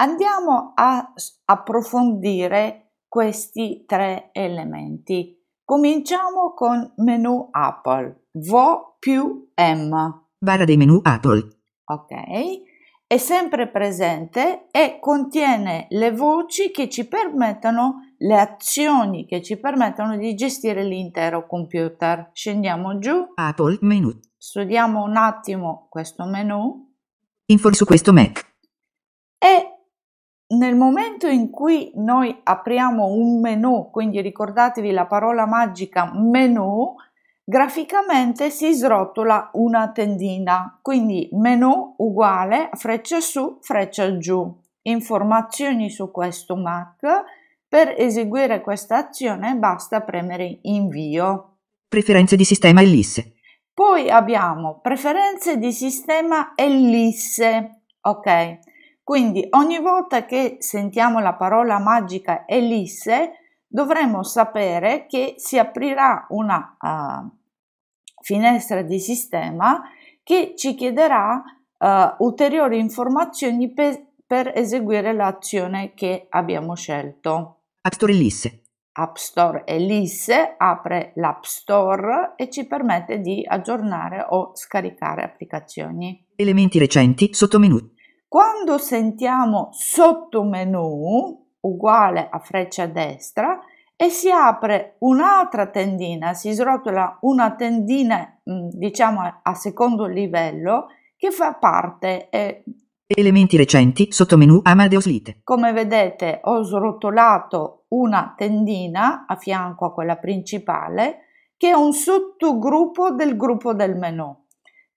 Andiamo a approfondire questi tre elementi. Cominciamo con menu Apple, Vo più M, Barra dei menu Apple. ok? È sempre presente e contiene le voci che ci permettono, le azioni che ci permettono di gestire l'intero computer. Scendiamo giù, Apple menu. studiamo un attimo questo menu Info su questo Mac. Nel momento in cui noi apriamo un menu, quindi ricordatevi la parola magica menu, graficamente si srotola una tendina, quindi menu uguale freccia su, freccia giù. Informazioni su questo Mac. Per eseguire questa azione basta premere invio. Preferenze di sistema Ellisse. Poi abbiamo preferenze di sistema ellisse, ok? Quindi ogni volta che sentiamo la parola magica ellisse dovremo sapere che si aprirà una uh, finestra di sistema che ci chiederà uh, ulteriori informazioni per, per eseguire l'azione che abbiamo scelto. App Store Ellisse. App Store Ellisse apre l'App Store e ci permette di aggiornare o scaricare applicazioni. Elementi recenti sottomenu. Quando sentiamo sottomenu uguale a freccia destra e si apre un'altra tendina, si srotola una tendina diciamo a secondo livello che fa parte eh, Elementi recenti sottomenu Amadeus Lite. come vedete ho srotolato una tendina a fianco a quella principale che è un sottogruppo del gruppo del menu.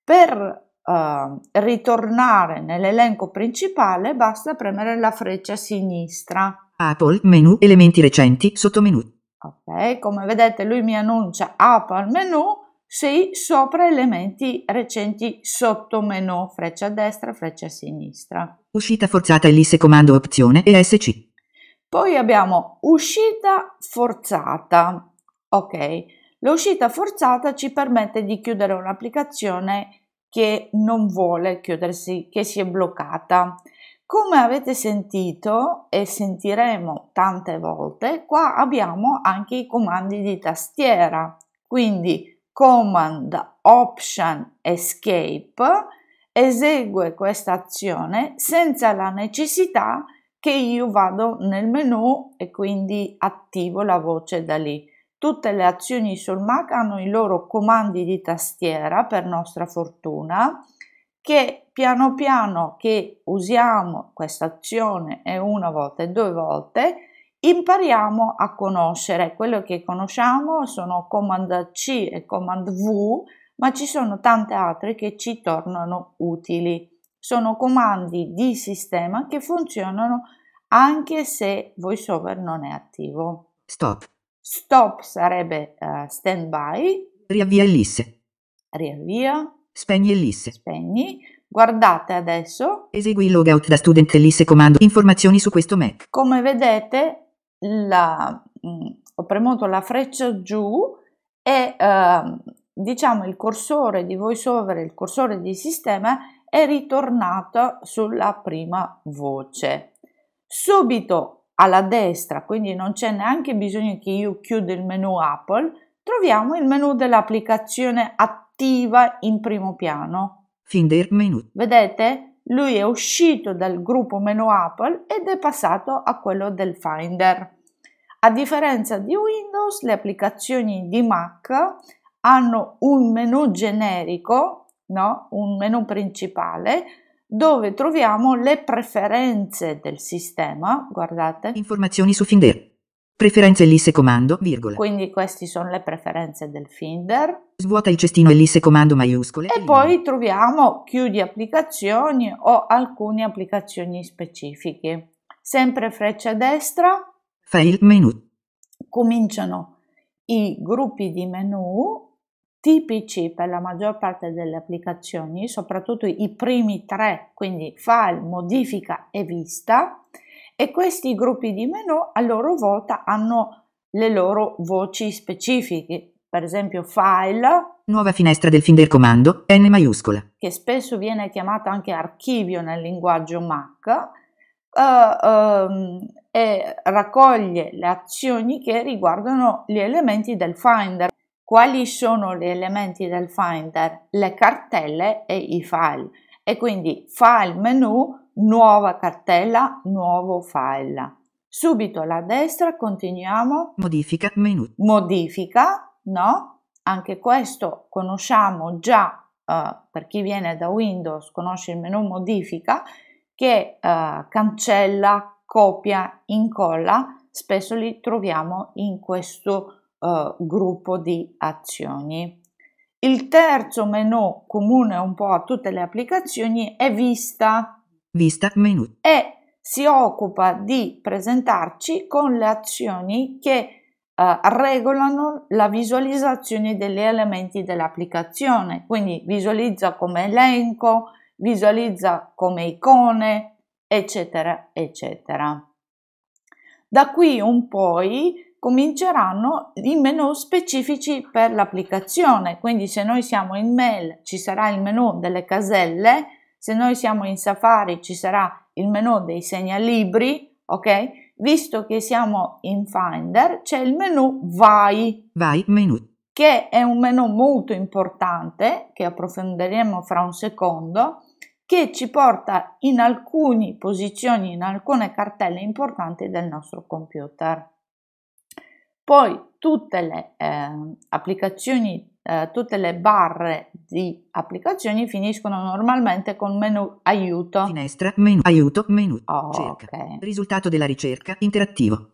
Per Uh, ritornare nell'elenco principale basta premere la freccia sinistra. Apple menu elementi recenti sottomenu. Ok, come vedete lui mi annuncia Apple menu, sì, sopra elementi recenti sotto menu, freccia a destra, freccia a sinistra. Uscita forzata Ellisse comando opzione ESC. Poi abbiamo uscita forzata. Ok, l'uscita forzata ci permette di chiudere un'applicazione che non vuole chiudersi, che si è bloccata. Come avete sentito e sentiremo tante volte, qua abbiamo anche i comandi di tastiera, quindi Command Option Escape esegue questa azione senza la necessità che io vado nel menu e quindi attivo la voce da lì. Tutte le azioni sul Mac hanno i loro comandi di tastiera per nostra fortuna che piano piano che usiamo questa azione e una volta e due volte impariamo a conoscere. Quello che conosciamo sono Command C e Command V, ma ci sono tante altre che ci tornano utili. Sono comandi di sistema che funzionano anche se VoiceOver non è attivo. Stop. Stop sarebbe uh, stand by, Riavvia Ellisse. riavvia, Spegni Ellisse. spegni. Guardate adesso, Esegui il logout da student Ellisse comando informazioni su questo Mac. come vedete, la, mm, ho premuto la freccia giù e eh, diciamo il cursore di VoiceOver, il cursore di sistema è ritornato sulla prima voce. Subito alla destra, quindi non c'è neanche bisogno che io chiuda il menu Apple, troviamo il menu dell'applicazione attiva in primo piano. Finder menu. Vedete? Lui è uscito dal gruppo menu Apple ed è passato a quello del Finder. A differenza di Windows, le applicazioni di Mac hanno un menu generico, no? un menu principale, dove troviamo le preferenze del sistema, guardate, Informazioni su Finder. Preferenze Ellisse comando, virgola. quindi queste sono le preferenze del Finder. Svuota il cestino Ellisse comando maiuscole. E poi troviamo chiudi applicazioni o alcune applicazioni specifiche. Sempre freccia destra, File menu. cominciano i gruppi di menu tipici per la maggior parte delle applicazioni, soprattutto i primi tre, quindi file, modifica e vista, e questi gruppi di menu a loro volta hanno le loro voci specifiche, per esempio file, Nuova finestra del Finder comando, N maiuscola. che spesso viene chiamato anche archivio nel linguaggio Mac, uh, um, e raccoglie le azioni che riguardano gli elementi del Finder. Quali sono gli elementi del Finder? Le cartelle e i file. E quindi file menu, nuova cartella, nuovo file. Subito alla destra continuiamo. Modifica menu. Modifica, no? Anche questo conosciamo già uh, per chi viene da Windows, conosce il menu modifica che uh, cancella, copia, incolla. Spesso li troviamo in questo uh, gruppo di azioni. Il terzo menu comune un po' a tutte le applicazioni è vista. Vista menu. E si occupa di presentarci con le azioni che Uh, regolano la visualizzazione degli elementi dell'applicazione, quindi visualizza come elenco, visualizza come icone, eccetera, eccetera. Da qui in poi cominceranno i menu specifici per l'applicazione, quindi se noi siamo in mail ci sarà il menu delle caselle, se noi siamo in Safari ci sarà il menu dei segnalibri, ok? Visto che siamo in Finder, c'è il menu Vai. Vai menu. Che è un menu molto importante, che approfondiremo fra un secondo, che ci porta in alcune posizioni, in alcune cartelle importanti del nostro computer. Poi tutte le eh, applicazioni eh, tutte le barre di applicazioni finiscono normalmente con menu aiuto. Finestra, menu, aiuto, menu, oh, cerca. Okay. Risultato della ricerca, interattivo.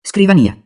Scrivania.